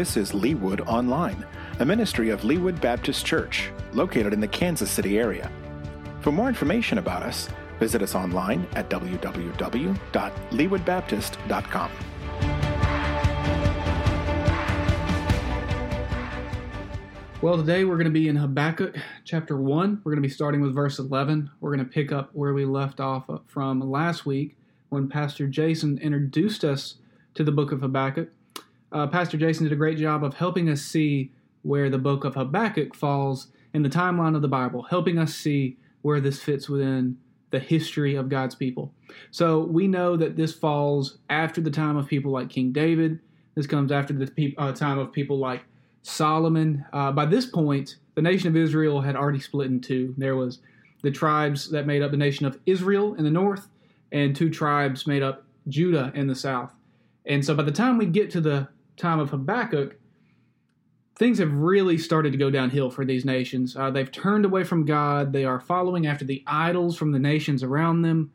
This is Leawood Online, a ministry of Leawood Baptist Church, located in the Kansas City area. For more information about us, visit us online at www.leawoodbaptist.com. Well, today we're going to be in Habakkuk chapter 1. We're going to be starting with verse 11. We're going to pick up where we left off from last week when Pastor Jason introduced us to the book of Habakkuk. Uh, Pastor Jason did a great job of helping us see where the book of Habakkuk falls in the timeline of the Bible, helping us see where this fits within the history of God's people. So we know that this falls after the time of people like King David. This comes after the pe- uh, time of people like Solomon. Uh, by this point, the nation of Israel had already split in two. There was the tribes that made up the nation of Israel in the north, and two tribes made up Judah in the south. And so by the time we get to the time of Habakkuk, things have really started to go downhill for these nations. Uh, they've turned away from God. They are following after the idols from the nations around them.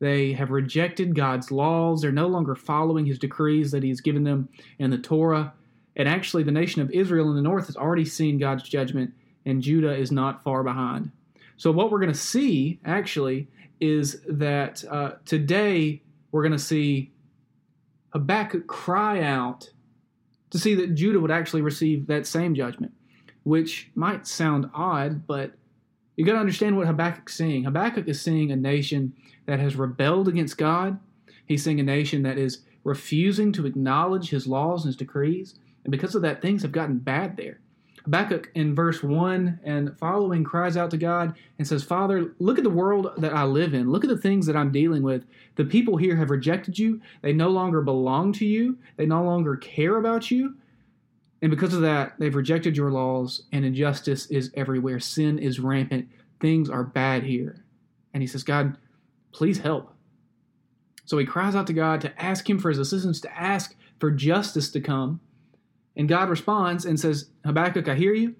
They have rejected God's laws. They're no longer following his decrees that he's given them in the Torah. And actually, the nation of Israel in the north has already seen God's judgment, and Judah is not far behind. So, what we're going to see actually is that uh, today we're going to see Habakkuk cry out to see that Judah would actually receive that same judgment, which might sound odd, but you got to understand what Habakkuk's seeing. Habakkuk is seeing a nation that has rebelled against God. He's seeing a nation that is refusing to acknowledge his laws and his decrees. And because of that, things have gotten bad there. Habakkuk in verse 1 and following cries out to God and says, Father, look at the world that I live in. Look at the things that I'm dealing with. The people here have rejected you. They no longer belong to you. They no longer care about you. And because of that, they've rejected your laws, and injustice is everywhere. Sin is rampant. Things are bad here. And he says, God, please help. So he cries out to God to ask him for his assistance, to ask for justice to come. And God responds and says, Habakkuk, I hear you.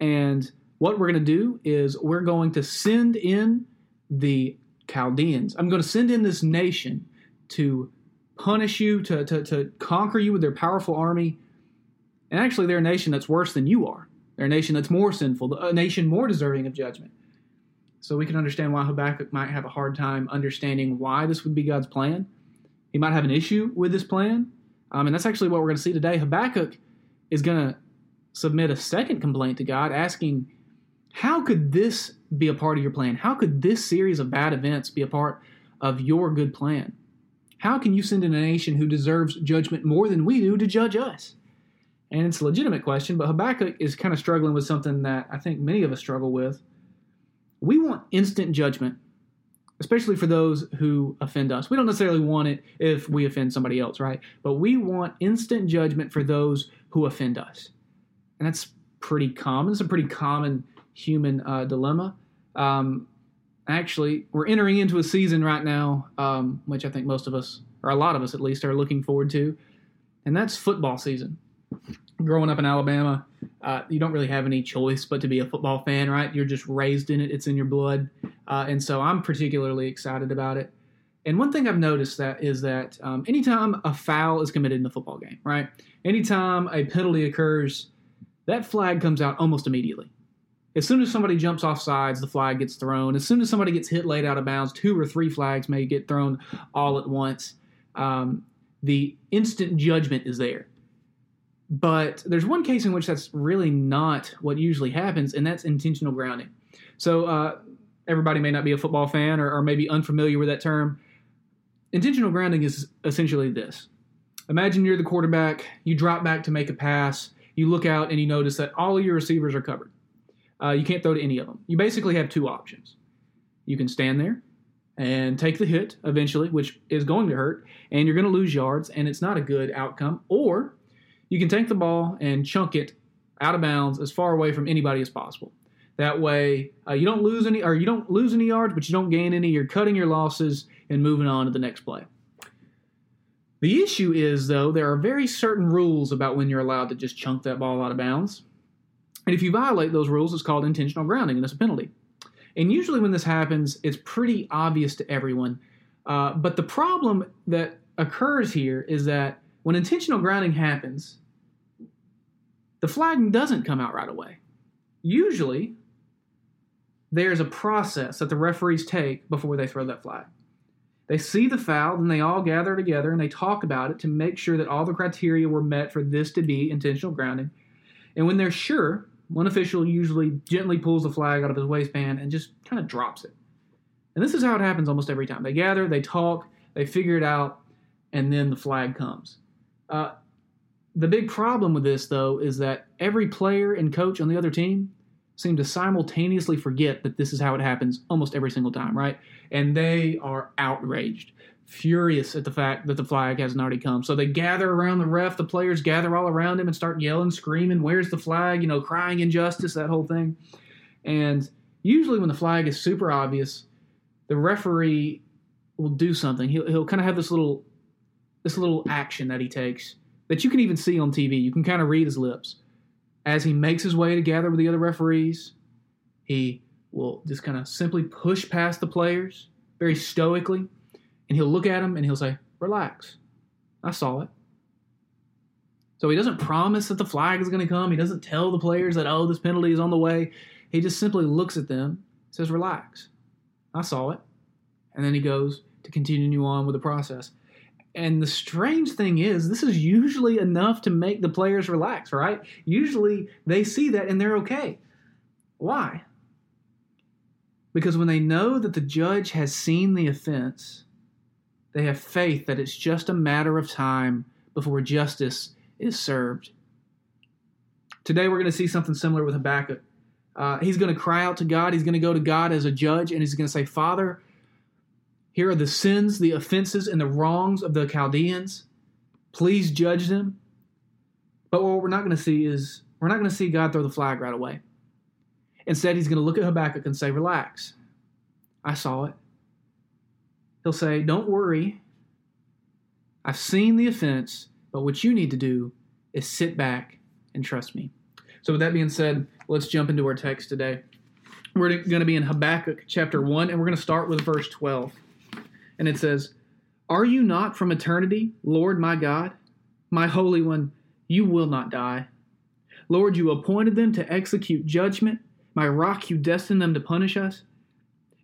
And what we're going to do is we're going to send in the Chaldeans. I'm going to send in this nation to punish you, to, to, to conquer you with their powerful army. And actually, they're a nation that's worse than you are. They're a nation that's more sinful, a nation more deserving of judgment. So we can understand why Habakkuk might have a hard time understanding why this would be God's plan. He might have an issue with this plan. Um, and that's actually what we're going to see today. Habakkuk is going to submit a second complaint to God asking, How could this be a part of your plan? How could this series of bad events be a part of your good plan? How can you send in a nation who deserves judgment more than we do to judge us? And it's a legitimate question, but Habakkuk is kind of struggling with something that I think many of us struggle with. We want instant judgment, especially for those who offend us. We don't necessarily want it if we offend somebody else, right? But we want instant judgment for those who offend us. And that's pretty common. It's a pretty common human uh, dilemma. Um, actually, we're entering into a season right now, um, which I think most of us, or a lot of us at least, are looking forward to, and that's football season. Growing up in Alabama, uh, you don't really have any choice but to be a football fan, right? You're just raised in it; it's in your blood, uh, and so I'm particularly excited about it. And one thing I've noticed that is that um, anytime a foul is committed in the football game, right? Anytime a penalty occurs, that flag comes out almost immediately. As soon as somebody jumps off sides, the flag gets thrown. As soon as somebody gets hit laid out of bounds, two or three flags may get thrown all at once. Um, the instant judgment is there. But there's one case in which that's really not what usually happens, and that's intentional grounding. So uh, everybody may not be a football fan or, or maybe unfamiliar with that term. Intentional grounding is essentially this Imagine you're the quarterback, you drop back to make a pass, you look out and you notice that all of your receivers are covered. Uh, you can't throw to any of them. You basically have two options. You can stand there and take the hit eventually, which is going to hurt, and you're going to lose yards, and it's not a good outcome. Or you can take the ball and chunk it out of bounds as far away from anybody as possible. That way, uh, you don't lose any, or you don't lose any yards, but you don't gain any. You're cutting your losses and moving on to the next play. The issue is, though, there are very certain rules about when you're allowed to just chunk that ball out of bounds. And if you violate those rules, it's called intentional grounding, and it's a penalty. And usually, when this happens, it's pretty obvious to everyone. Uh, but the problem that occurs here is that when intentional grounding happens, the flag doesn't come out right away. Usually, there's a process that the referees take before they throw that flag. They see the foul, then they all gather together and they talk about it to make sure that all the criteria were met for this to be intentional grounding. And when they're sure, one official usually gently pulls the flag out of his waistband and just kind of drops it. And this is how it happens almost every time. They gather, they talk, they figure it out, and then the flag comes. Uh, the big problem with this, though, is that every player and coach on the other team seem to simultaneously forget that this is how it happens almost every single time, right? And they are outraged, furious at the fact that the flag hasn't already come. So they gather around the ref, the players gather all around him and start yelling, screaming, Where's the flag? You know, crying injustice, that whole thing. And usually when the flag is super obvious, the referee will do something. He'll, he'll kind of have this little this little action that he takes that you can even see on TV. You can kind of read his lips as he makes his way together with the other referees, he will just kind of simply push past the players very stoically, and he'll look at them and he'll say, Relax. I saw it. So he doesn't promise that the flag is going to come. He doesn't tell the players that, oh, this penalty is on the way. He just simply looks at them, says, Relax. I saw it. And then he goes to continue on with the process. And the strange thing is, this is usually enough to make the players relax, right? Usually they see that and they're okay. Why? Because when they know that the judge has seen the offense, they have faith that it's just a matter of time before justice is served. Today we're going to see something similar with Habakkuk. Uh, he's going to cry out to God. He's going to go to God as a judge and he's going to say, Father, here are the sins, the offenses, and the wrongs of the Chaldeans. Please judge them. But what we're not going to see is we're not going to see God throw the flag right away. Instead, he's going to look at Habakkuk and say, Relax. I saw it. He'll say, Don't worry. I've seen the offense, but what you need to do is sit back and trust me. So, with that being said, let's jump into our text today. We're going to be in Habakkuk chapter 1, and we're going to start with verse 12 and it says, Are you not from eternity, Lord my God? My Holy One, you will not die. Lord, you appointed them to execute judgment. My rock, you destined them to punish us.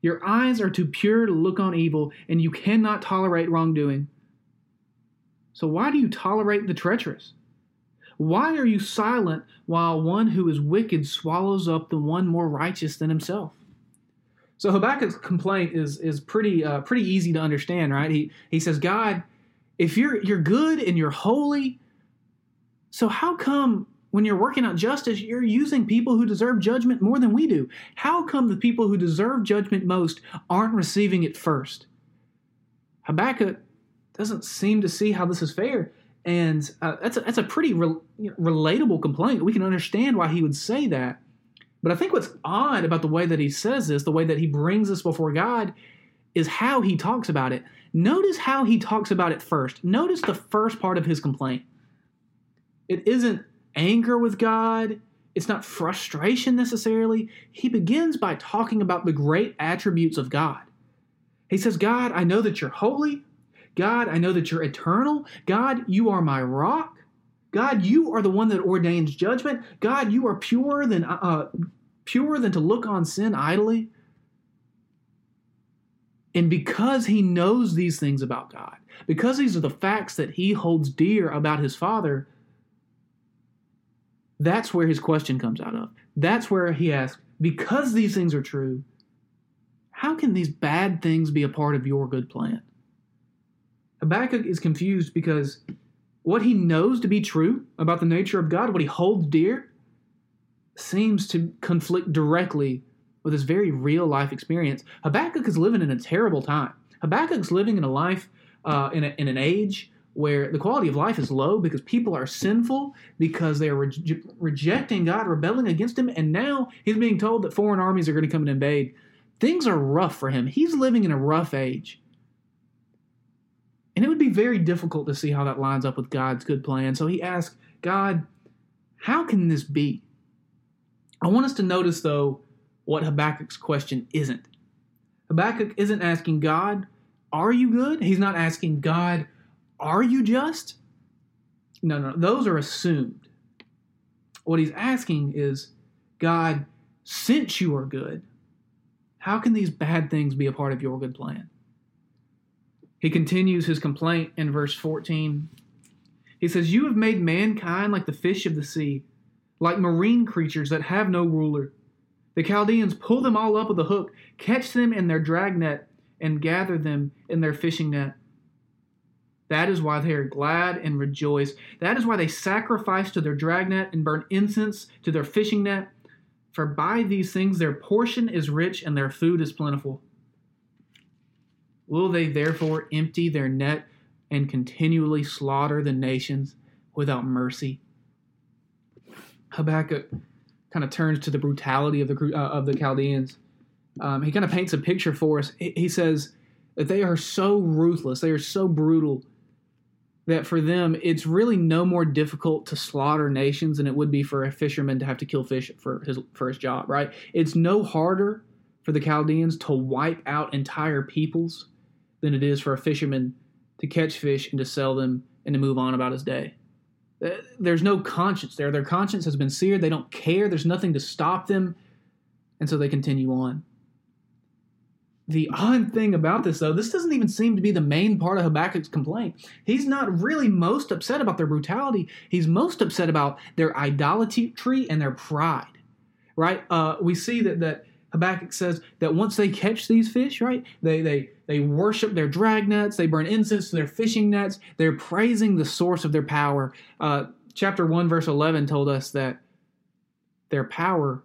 Your eyes are too pure to look on evil, and you cannot tolerate wrongdoing. So why do you tolerate the treacherous? Why are you silent while one who is wicked swallows up the one more righteous than himself? So Habakkuk's complaint is is pretty uh, pretty easy to understand, right? He he says, God, if you're you're good and you're holy, so how come when you're working out justice, you're using people who deserve judgment more than we do? How come the people who deserve judgment most aren't receiving it first? Habakkuk doesn't seem to see how this is fair, and uh, that's a, that's a pretty re- relatable complaint. We can understand why he would say that. But I think what's odd about the way that he says this, the way that he brings this before God, is how he talks about it. Notice how he talks about it first. Notice the first part of his complaint. It isn't anger with God, it's not frustration necessarily. He begins by talking about the great attributes of God. He says, God, I know that you're holy. God, I know that you're eternal. God, you are my rock. God, you are the one that ordains judgment. God, you are purer than uh, uh, purer than to look on sin idly. And because he knows these things about God, because these are the facts that he holds dear about his Father, that's where his question comes out of. That's where he asks, because these things are true, how can these bad things be a part of your good plan? Habakkuk is confused because what he knows to be true about the nature of God, what he holds dear, seems to conflict directly with his very real life experience. Habakkuk is living in a terrible time. Habakkuk's living in a life, uh, in, a, in an age where the quality of life is low because people are sinful, because they are re- rejecting God, rebelling against Him, and now he's being told that foreign armies are going to come and invade. Things are rough for him. He's living in a rough age. And it would be very difficult to see how that lines up with God's good plan. So he asks, God, how can this be? I want us to notice, though, what Habakkuk's question isn't. Habakkuk isn't asking God, Are you good? He's not asking God, Are you just? No, no, those are assumed. What he's asking is, God, since you are good, how can these bad things be a part of your good plan? He continues his complaint in verse 14. He says, You have made mankind like the fish of the sea, like marine creatures that have no ruler. The Chaldeans pull them all up with a hook, catch them in their dragnet, and gather them in their fishing net. That is why they are glad and rejoice. That is why they sacrifice to their dragnet and burn incense to their fishing net. For by these things their portion is rich and their food is plentiful. Will they therefore empty their net and continually slaughter the nations without mercy? Habakkuk kind of turns to the brutality of the uh, of the Chaldeans. Um, he kind of paints a picture for us. He says that they are so ruthless, they are so brutal that for them it's really no more difficult to slaughter nations than it would be for a fisherman to have to kill fish for his for his job. Right? It's no harder for the Chaldeans to wipe out entire peoples than it is for a fisherman to catch fish and to sell them and to move on about his day. Uh, there's no conscience there. Their conscience has been seared. They don't care. There's nothing to stop them. And so they continue on. The odd thing about this, though, this doesn't even seem to be the main part of Habakkuk's complaint. He's not really most upset about their brutality. He's most upset about their idolatry and their pride. Right? Uh, we see that that Habakkuk says that once they catch these fish, right, they they they worship their drag nets, they burn incense to their fishing nets, they're praising the source of their power. Uh, chapter 1, verse 11 told us that their power,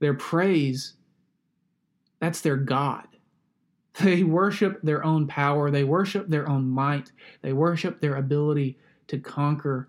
their praise, that's their God. They worship their own power, they worship their own might, they worship their ability to conquer.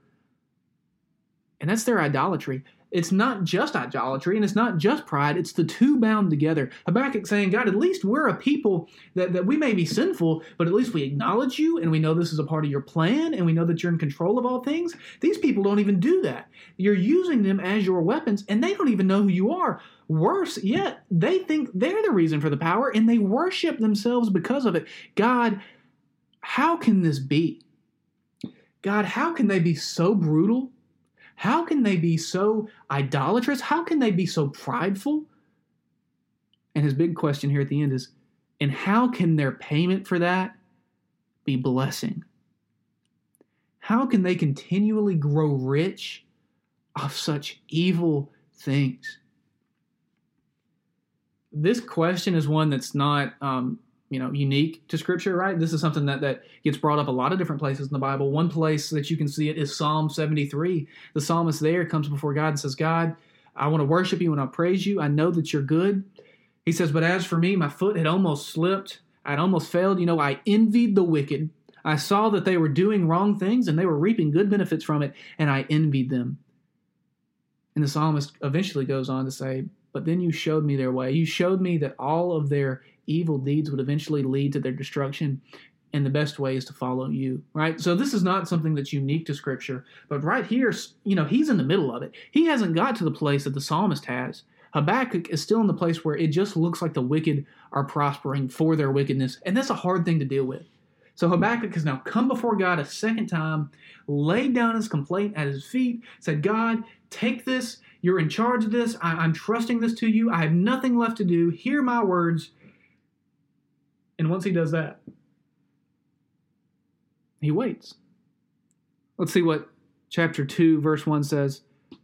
And that's their idolatry it's not just idolatry and it's not just pride, it's the two bound together. Habakkuk saying, God, at least we're a people that, that we may be sinful, but at least we acknowledge you and we know this is a part of your plan and we know that you're in control of all things. These people don't even do that. You're using them as your weapons and they don't even know who you are. Worse yet, they think they're the reason for the power and they worship themselves because of it. God, how can this be? God, how can they be so brutal how can they be so idolatrous? How can they be so prideful? And his big question here at the end is and how can their payment for that be blessing? How can they continually grow rich off such evil things? This question is one that's not um, you know unique to scripture right? This is something that that gets brought up a lot of different places in the bible. One place that you can see it is psalm 73 the psalmist there comes before god and says god i want to worship you and i praise you. I know that you're good. He says but as for me my foot had almost slipped. I'd almost failed. You know i envied the wicked. I saw that they were doing wrong things and they were reaping good benefits from it and i envied them. And the psalmist eventually goes on to say but then you showed me their way. You showed me that all of their evil deeds would eventually lead to their destruction and the best way is to follow you right? So this is not something that's unique to scripture but right here you know he's in the middle of it. He hasn't got to the place that the psalmist has. Habakkuk is still in the place where it just looks like the wicked are prospering for their wickedness and that's a hard thing to deal with. So habakkuk has now come before god a second time laid down his complaint at his feet said god take this. You're in charge of this. I- i'm trusting this to you. I have nothing left to do. Hear my words and once he does that, he waits. Let's see what chapter 2, verse 1 says. It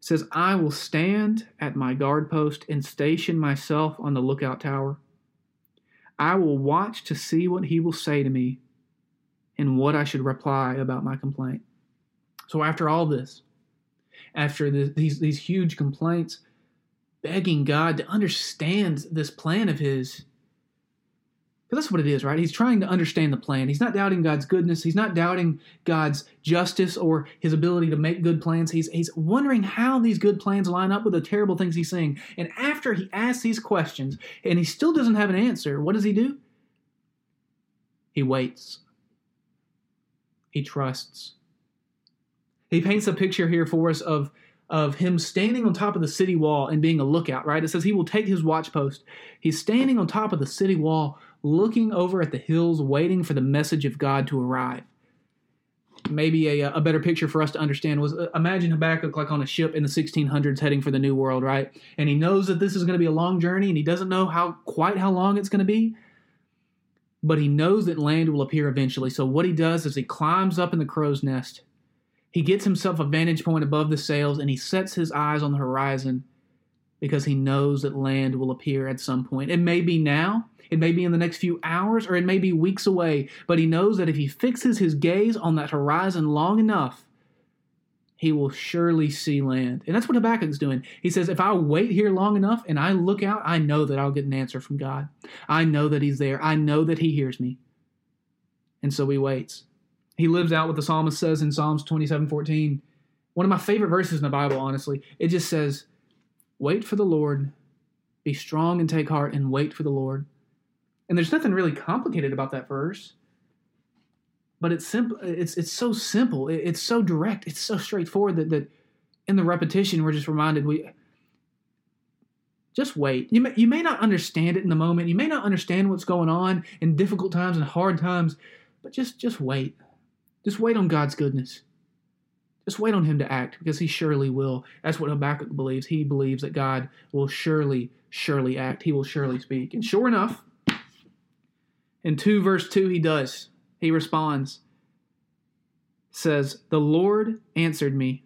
says, I will stand at my guard post and station myself on the lookout tower. I will watch to see what he will say to me and what I should reply about my complaint. So, after all this, after the, these, these huge complaints, begging God to understand this plan of his, because that's what it is, right? He's trying to understand the plan. He's not doubting God's goodness. He's not doubting God's justice or his ability to make good plans. He's, he's wondering how these good plans line up with the terrible things he's seeing. And after he asks these questions and he still doesn't have an answer, what does he do? He waits. He trusts. He paints a picture here for us of of him standing on top of the city wall and being a lookout, right? It says he will take his watch post. He's standing on top of the city wall, looking over at the hills, waiting for the message of God to arrive. maybe a, a better picture for us to understand was uh, imagine Habakkuk like on a ship in the 1600s heading for the New World, right? And he knows that this is going to be a long journey, and he doesn't know how quite how long it's going to be, but he knows that land will appear eventually. So what he does is he climbs up in the crow's nest. He gets himself a vantage point above the sails, and he sets his eyes on the horizon because he knows that land will appear at some point. It may be now, it may be in the next few hours, or it may be weeks away, but he knows that if he fixes his gaze on that horizon long enough, he will surely see land. And that's what Habakkuk's doing. He says, If I wait here long enough and I look out, I know that I'll get an answer from God. I know that he's there. I know that he hears me. And so he waits. He lives out what the psalmist says in Psalms 27 14. One of my favorite verses in the Bible, honestly. It just says, Wait for the Lord, be strong and take heart, and wait for the Lord. And there's nothing really complicated about that verse. But it's simple. It's it's so simple. It's so direct. It's so straightforward that that in the repetition we're just reminded we just wait. You may, you may not understand it in the moment. You may not understand what's going on in difficult times and hard times, but just just wait. Just wait on God's goodness. Just wait on him to act because he surely will. That's what Habakkuk believes. He believes that God will surely, surely act. He will surely speak. And sure enough, in 2 verse 2, he does. He responds, says, The Lord answered me.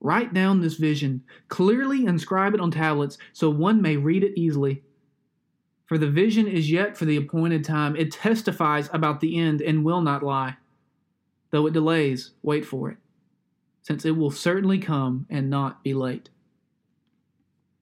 Write down this vision, clearly inscribe it on tablets, so one may read it easily. For the vision is yet for the appointed time. It testifies about the end and will not lie. Though it delays, wait for it, since it will certainly come and not be late.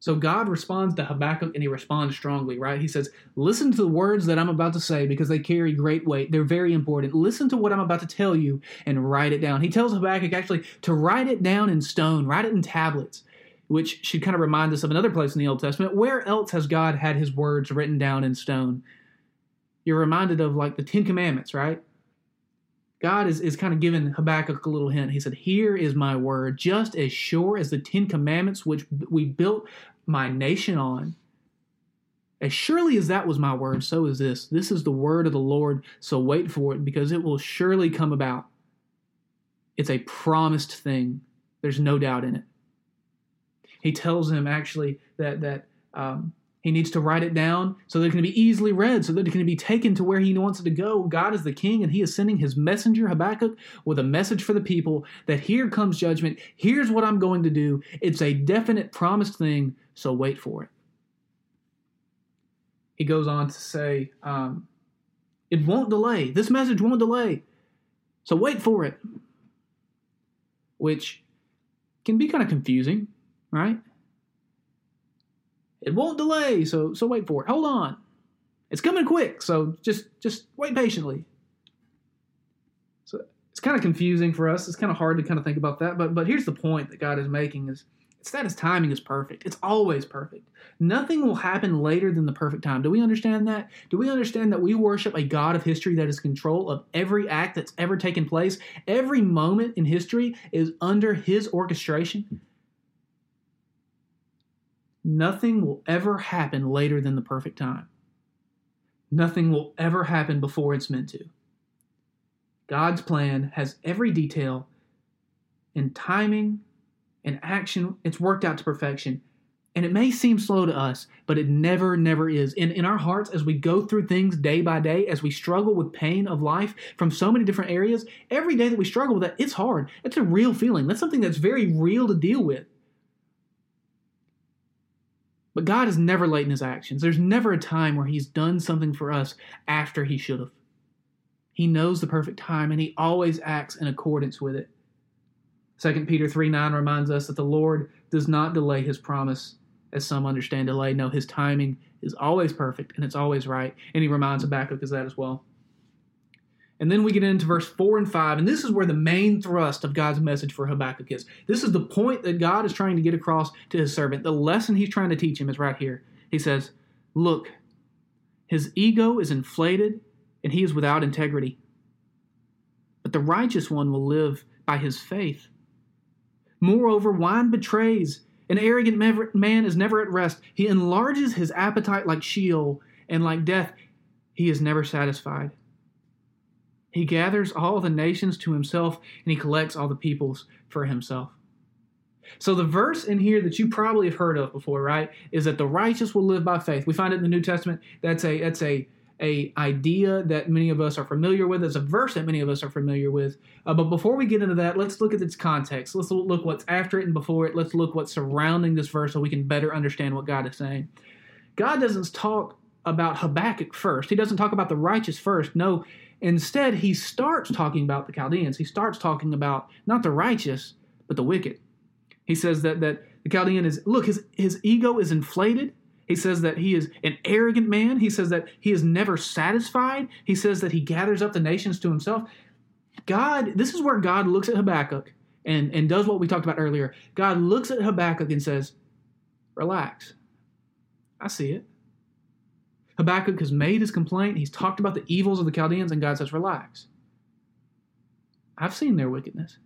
So God responds to Habakkuk and he responds strongly, right? He says, Listen to the words that I'm about to say because they carry great weight. They're very important. Listen to what I'm about to tell you and write it down. He tells Habakkuk actually to write it down in stone, write it in tablets, which should kind of remind us of another place in the Old Testament. Where else has God had his words written down in stone? You're reminded of like the Ten Commandments, right? God is, is kind of giving Habakkuk a little hint. He said, Here is my word, just as sure as the Ten Commandments which we built my nation on. As surely as that was my word, so is this. This is the word of the Lord, so wait for it because it will surely come about. It's a promised thing. There's no doubt in it. He tells him actually that that um, he needs to write it down so that it can be easily read, so that it can be taken to where he wants it to go. God is the king, and he is sending his messenger, Habakkuk, with a message for the people that here comes judgment. Here's what I'm going to do. It's a definite promised thing, so wait for it. He goes on to say, um, It won't delay. This message won't delay. So wait for it. Which can be kind of confusing, right? It won't delay, so so wait for it. Hold on. It's coming quick, so just just wait patiently. So it's kind of confusing for us. It's kind of hard to kind of think about that, but but here's the point that God is making is it's that his timing is perfect. It's always perfect. Nothing will happen later than the perfect time. Do we understand that? Do we understand that we worship a God of history that is control of every act that's ever taken place? Every moment in history is under his orchestration. Nothing will ever happen later than the perfect time. Nothing will ever happen before it's meant to. God's plan has every detail in timing and action. It's worked out to perfection. And it may seem slow to us, but it never, never is. In, in our hearts, as we go through things day by day, as we struggle with pain of life from so many different areas, every day that we struggle with that, it's hard. It's a real feeling. That's something that's very real to deal with. But God is never late in his actions. There's never a time where he's done something for us after he should have. He knows the perfect time and he always acts in accordance with it. 2 Peter 3 9 reminds us that the Lord does not delay his promise, as some understand delay. No, his timing is always perfect and it's always right. And he reminds Habakkuk of that as well. And then we get into verse 4 and 5, and this is where the main thrust of God's message for Habakkuk is. This is the point that God is trying to get across to his servant. The lesson he's trying to teach him is right here. He says, Look, his ego is inflated, and he is without integrity. But the righteous one will live by his faith. Moreover, wine betrays. An arrogant man is never at rest. He enlarges his appetite like Sheol, and like death, he is never satisfied. He gathers all the nations to himself and he collects all the peoples for himself. So the verse in here that you probably have heard of before, right, is that the righteous will live by faith. We find it in the New Testament. That's a that's a a idea that many of us are familiar with. It's a verse that many of us are familiar with. Uh, but before we get into that, let's look at its context. Let's look what's after it and before it. Let's look what's surrounding this verse so we can better understand what God is saying. God doesn't talk about Habakkuk first. He doesn't talk about the righteous first. No, instead he starts talking about the Chaldeans. He starts talking about not the righteous, but the wicked. He says that that the Chaldean is look his his ego is inflated. He says that he is an arrogant man. He says that he is never satisfied. He says that he gathers up the nations to himself. God, this is where God looks at Habakkuk and, and does what we talked about earlier. God looks at Habakkuk and says, Relax. I see it. Habakkuk has made his complaint. He's talked about the evils of the Chaldeans, and God says, Relax. I've seen their wickedness.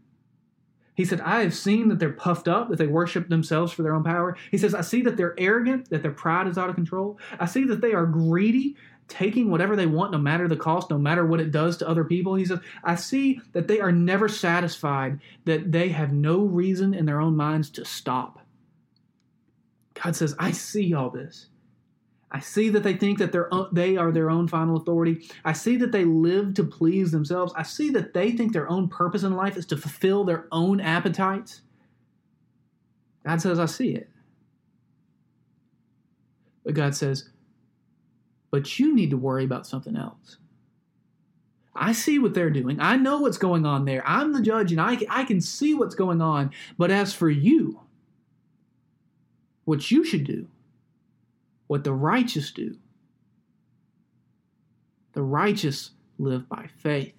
He said, I have seen that they're puffed up, that they worship themselves for their own power. He says, I see that they're arrogant, that their pride is out of control. I see that they are greedy, taking whatever they want, no matter the cost, no matter what it does to other people. He says, I see that they are never satisfied, that they have no reason in their own minds to stop. God says, I see all this. I see that they think that they're, they are their own final authority. I see that they live to please themselves. I see that they think their own purpose in life is to fulfill their own appetites. God says, I see it. But God says, but you need to worry about something else. I see what they're doing. I know what's going on there. I'm the judge and I, I can see what's going on. But as for you, what you should do what the righteous do. The righteous live by faith.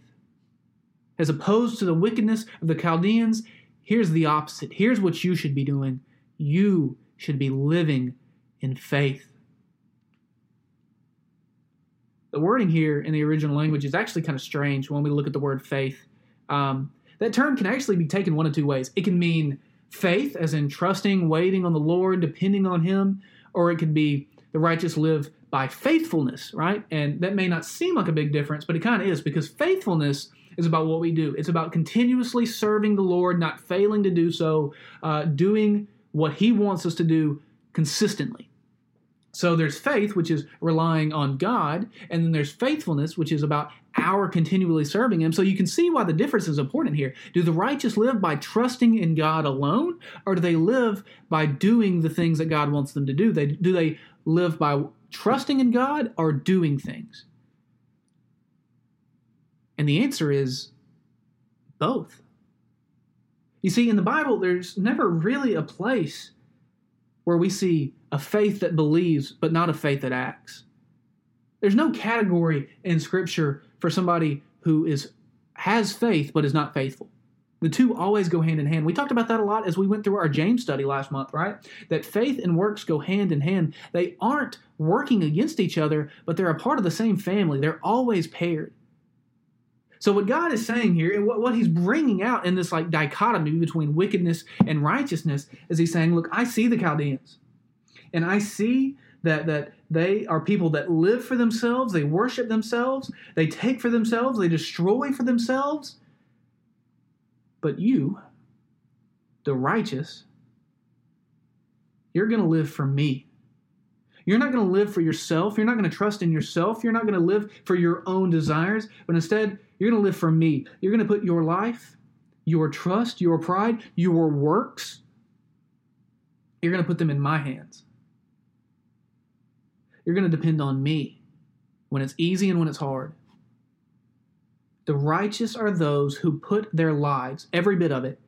As opposed to the wickedness of the Chaldeans, here's the opposite. Here's what you should be doing you should be living in faith. The wording here in the original language is actually kind of strange when we look at the word faith. Um, that term can actually be taken one of two ways. It can mean faith, as in trusting, waiting on the Lord, depending on Him, or it could be the righteous live by faithfulness, right? And that may not seem like a big difference, but it kind of is because faithfulness is about what we do. It's about continuously serving the Lord, not failing to do so, uh, doing what He wants us to do consistently. So there's faith, which is relying on God, and then there's faithfulness, which is about our continually serving Him. So you can see why the difference is important here. Do the righteous live by trusting in God alone, or do they live by doing the things that God wants them to do? They, do they live by trusting in God or doing things? And the answer is both. You see, in the Bible, there's never really a place where we see a faith that believes, but not a faith that acts. There's no category in Scripture for somebody who is has faith but is not faithful. The two always go hand in hand. We talked about that a lot as we went through our James study last month, right? That faith and works go hand in hand. They aren't working against each other, but they're a part of the same family. They're always paired. So what God is saying here, and what, what he's bringing out in this like dichotomy between wickedness and righteousness, is he's saying, look, I see the Chaldeans, and I see that that they are people that live for themselves, they worship themselves, they take for themselves, they destroy for themselves. But you, the righteous, you're going to live for me. You're not going to live for yourself. You're not going to trust in yourself. You're not going to live for your own desires, but instead, you're going to live for me. You're going to put your life, your trust, your pride, your works, you're going to put them in my hands. You're going to depend on me when it's easy and when it's hard. The righteous are those who put their lives, every bit of it,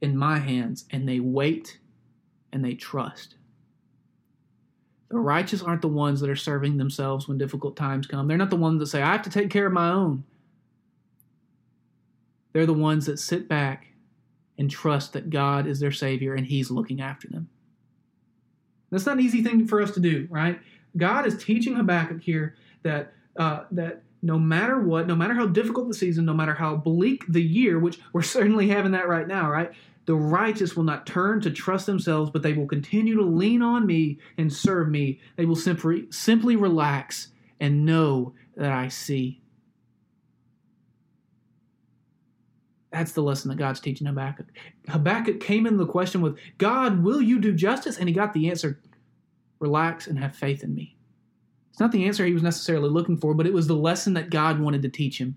in my hands, and they wait and they trust. The righteous aren't the ones that are serving themselves when difficult times come. They're not the ones that say, I have to take care of my own. They're the ones that sit back and trust that God is their Savior and He's looking after them. That's not an easy thing for us to do, right? God is teaching Habakkuk here that uh, that no matter what, no matter how difficult the season, no matter how bleak the year, which we're certainly having that right now, right? The righteous will not turn to trust themselves, but they will continue to lean on me and serve me. They will simply simply relax and know that I see. That's the lesson that God's teaching Habakkuk. Habakkuk came in the question with, God, will you do justice? And he got the answer, relax and have faith in me. It's not the answer he was necessarily looking for, but it was the lesson that God wanted to teach him,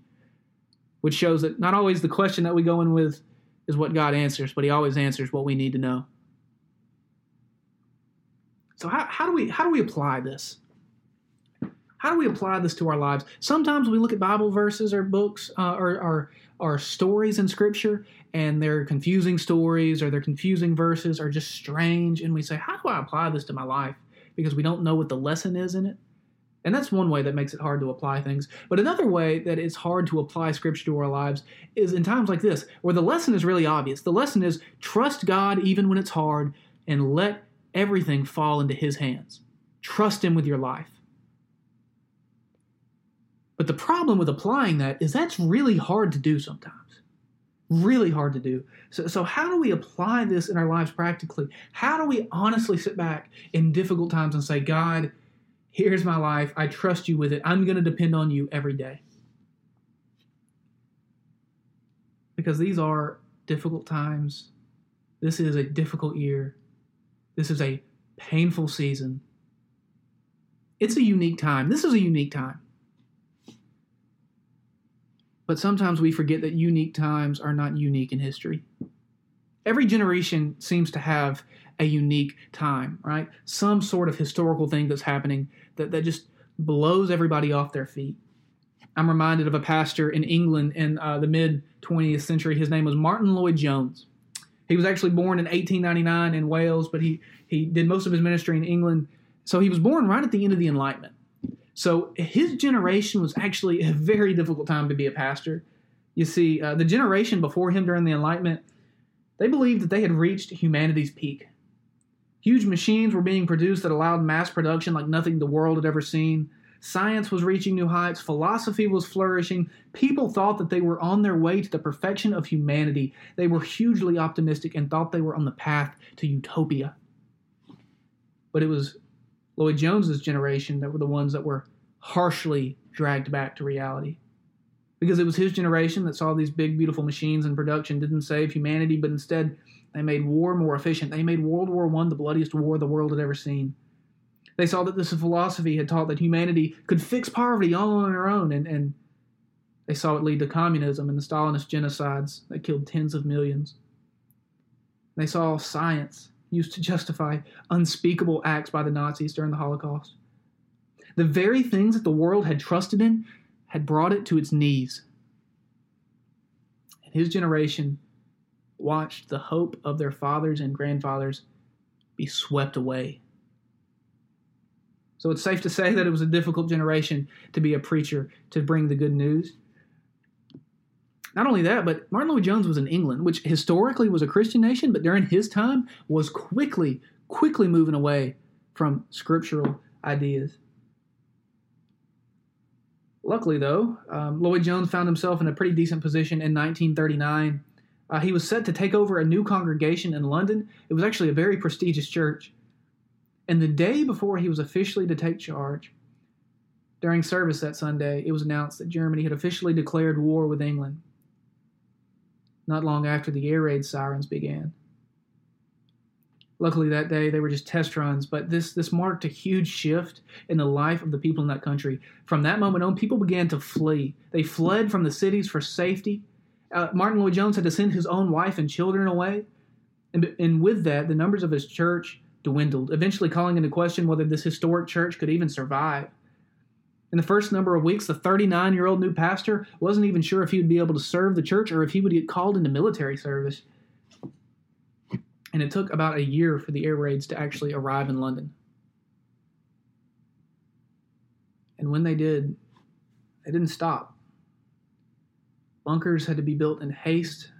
which shows that not always the question that we go in with is what God answers, but he always answers what we need to know. So how, how do we how do we apply this? How do we apply this to our lives? Sometimes we look at Bible verses or books uh, or, or, or stories in Scripture, and they're confusing stories or they're confusing verses or just strange, and we say, "How do I apply this to my life?" Because we don't know what the lesson is in it. And that's one way that makes it hard to apply things. But another way that it's hard to apply Scripture to our lives is in times like this, where the lesson is really obvious. The lesson is trust God even when it's hard, and let everything fall into His hands. Trust Him with your life. But the problem with applying that is that's really hard to do sometimes. Really hard to do. So, so, how do we apply this in our lives practically? How do we honestly sit back in difficult times and say, God, here's my life. I trust you with it. I'm going to depend on you every day? Because these are difficult times. This is a difficult year. This is a painful season. It's a unique time. This is a unique time. But sometimes we forget that unique times are not unique in history. Every generation seems to have a unique time, right? Some sort of historical thing that's happening that, that just blows everybody off their feet. I'm reminded of a pastor in England in uh, the mid 20th century. His name was Martyn Lloyd-Jones. He was actually born in 1899 in Wales, but he, he did most of his ministry in England. So he was born right at the end of the Enlightenment. So his generation was actually a very difficult time to be a pastor. You see, uh, the generation before him during the Enlightenment, they believed that they had reached humanity's peak. Huge machines were being produced that allowed mass production like nothing the world had ever seen. Science was reaching new heights, philosophy was flourishing. People thought that they were on their way to the perfection of humanity. They were hugely optimistic and thought they were on the path to utopia. But it was Lloyd Jones's generation that were the ones that were harshly dragged back to reality. Because it was his generation that saw these big, beautiful machines in production didn't save humanity, but instead they made war more efficient. They made World War I the bloodiest war the world had ever seen. They saw that this philosophy had taught that humanity could fix poverty all on their own, and, and they saw it lead to communism and the Stalinist genocides that killed tens of millions. They saw science used to justify unspeakable acts by the Nazis during the Holocaust. The very things that the world had trusted in had brought it to its knees. And his generation watched the hope of their fathers and grandfathers be swept away. So it's safe to say that it was a difficult generation to be a preacher, to bring the good news. Not only that, but Martyn Lloyd-Jones was in England, which historically was a Christian nation, but during his time was quickly, quickly moving away from scriptural ideas. Luckily, though, um, Lloyd-Jones found himself in a pretty decent position in 1939. Uh, he was set to take over a new congregation in London. It was actually a very prestigious church. And the day before he was officially to take charge, during service that Sunday, it was announced that Germany had officially declared war with England not long after the air raid sirens began. Luckily, that day they were just test runs, but this, this marked a huge shift in the life of the people in that country. From that moment on, people began to flee. They fled from the cities for safety. Uh, Martyn Lloyd-Jones had to send his own wife and children away. And, and with that, the numbers of his church dwindled, eventually calling into question whether this historic church could even survive. In the first number of weeks, the 39 year old new pastor wasn't even sure if he would be able to serve the church or if he would get called into military service. And it took about a year for the air raids to actually arrive in London. And when they did, they didn't stop. Bunkers had to be built in haste.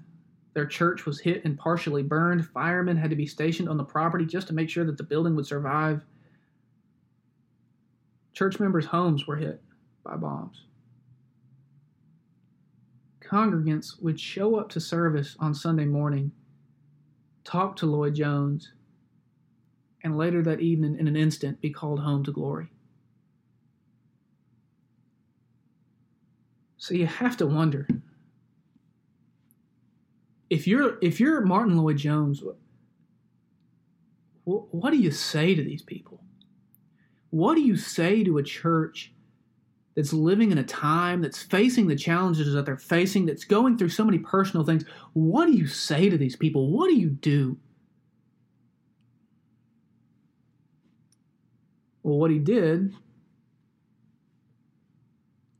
Their church was hit and partially burned. Firemen had to be stationed on the property just to make sure that the building would survive. Church members' homes were hit by bombs. Congregants would show up to service on Sunday morning, talk to Lloyd-Jones, and later that evening, in an instant, be called home to glory. So you have to wonder if you're if you're Martyn Lloyd-Jones, what do you say to these people? What do you say to a church that's living in a time that's facing the challenges that they're facing, that's going through so many personal things? What do you say to these people? What do you do? Well, what he did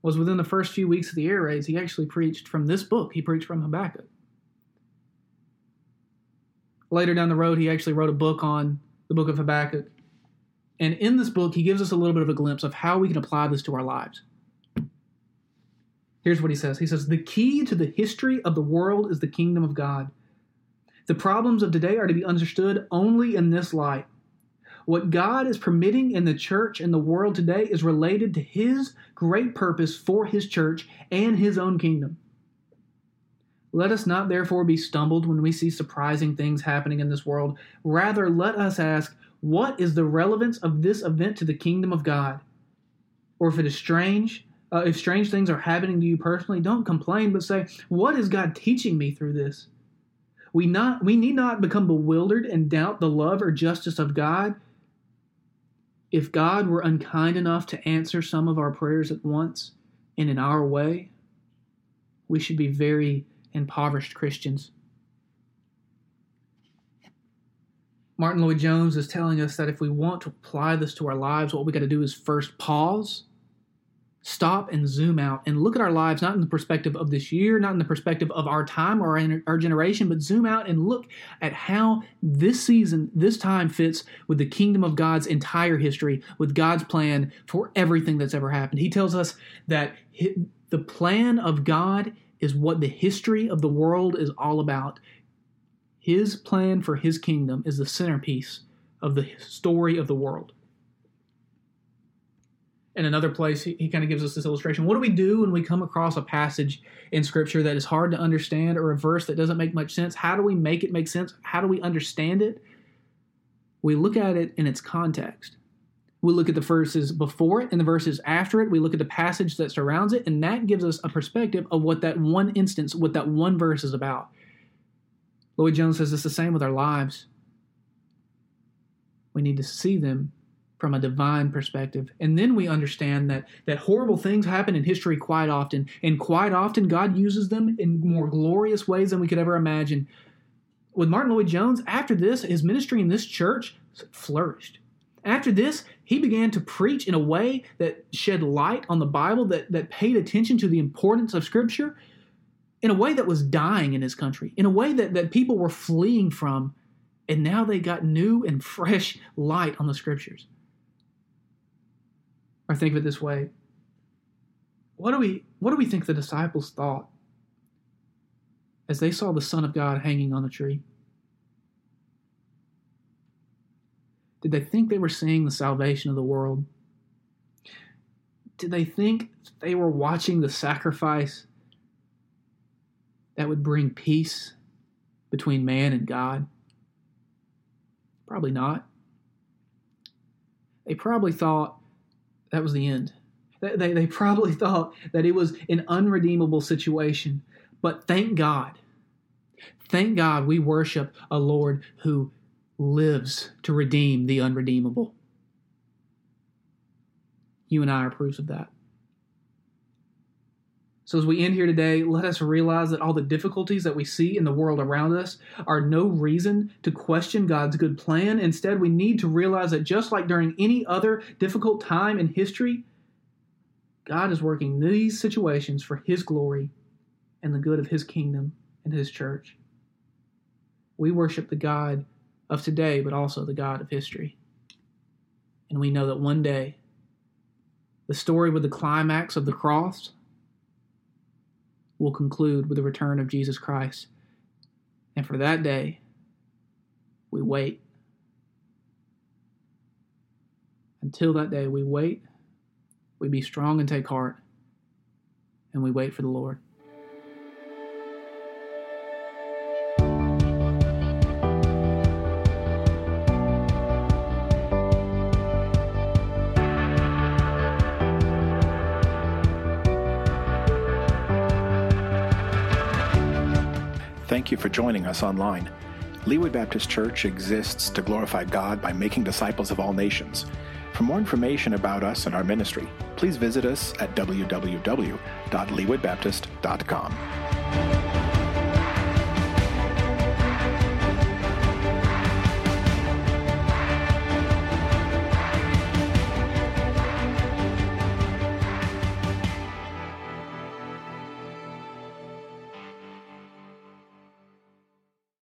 was within the first few weeks of the air raids, he actually preached from this book. He preached from Habakkuk. Later down the road, he actually wrote a book on the book of Habakkuk. And in this book, he gives us a little bit of a glimpse of how we can apply this to our lives. Here's what he says He says, The key to the history of the world is the kingdom of God. The problems of today are to be understood only in this light. What God is permitting in the church and the world today is related to His great purpose for His church and His own kingdom. Let us not therefore be stumbled when we see surprising things happening in this world. Rather, let us ask, what is the relevance of this event to the kingdom of God? Or if it is strange, uh, if strange things are happening to you personally, don't complain, but say, what is God teaching me through this? We not we need not become bewildered and doubt the love or justice of God if God were unkind enough to answer some of our prayers at once and in our way, we should be very impoverished Christians. Martyn Lloyd-Jones is telling us that if we want to apply this to our lives, what we got to do is first pause stop and zoom out and look at our lives not in the perspective of this year, not in the perspective of our time or our generation, but zoom out and look at how this season, this time fits with the kingdom of God's entire history, with God's plan for everything that's ever happened. He tells us that the plan of God is what the history of the world is all about. His plan for his kingdom is the centerpiece of the story of the world in another place, he, he kind of gives us this illustration. What do we do when we come across a passage in Scripture that is hard to understand or a verse that doesn't make much sense? How do we make it make sense? How do we understand it? We look at it in its context. We look at the verses before it and the verses after it. We look at the passage that surrounds it, and that gives us a perspective of what that one instance, what that one verse is about. Lloyd-Jones says it's the same with our lives. We need to see them from a divine perspective. And then we understand that that horrible things happen in history quite often, and quite often God uses them in more glorious ways than we could ever imagine. With Martyn Lloyd-Jones, after this, his ministry in this church flourished. After this, he began to preach in a way that shed light on the Bible, that, that paid attention to the importance of Scripture, in a way that was dying in his country, in a way that, that people were fleeing from, and now they got new and fresh light on the Scriptures. Or think of it this way. What do we what do we think the disciples thought as they saw the Son of God hanging on the tree? Did they think they were seeing the salvation of the world? Did they think they were watching the sacrifice that would bring peace between man and God? Probably not. They probably thought that was the end. They, they probably thought that it was an unredeemable situation. But thank God, thank God we worship a Lord who lives to redeem the unredeemable. You and I are proofs of that. So, as we end here today, let us realize that all the difficulties that we see in the world around us are no reason to question God's good plan. Instead, we need to realize that just like during any other difficult time in history, God is working these situations for His glory and the good of His kingdom and His church. We worship the God of today, but also the God of history. And we know that one day, the story with the climax of the cross will conclude with the return of Jesus Christ. And for that day, we wait. Until that day, we wait, we be strong and take heart, and we wait for the Lord. Thank you for joining us online. Leawood Baptist Church exists to glorify God by making disciples of all nations. For more information about us and our ministry, please visit us at www.leawoodbaptist.com.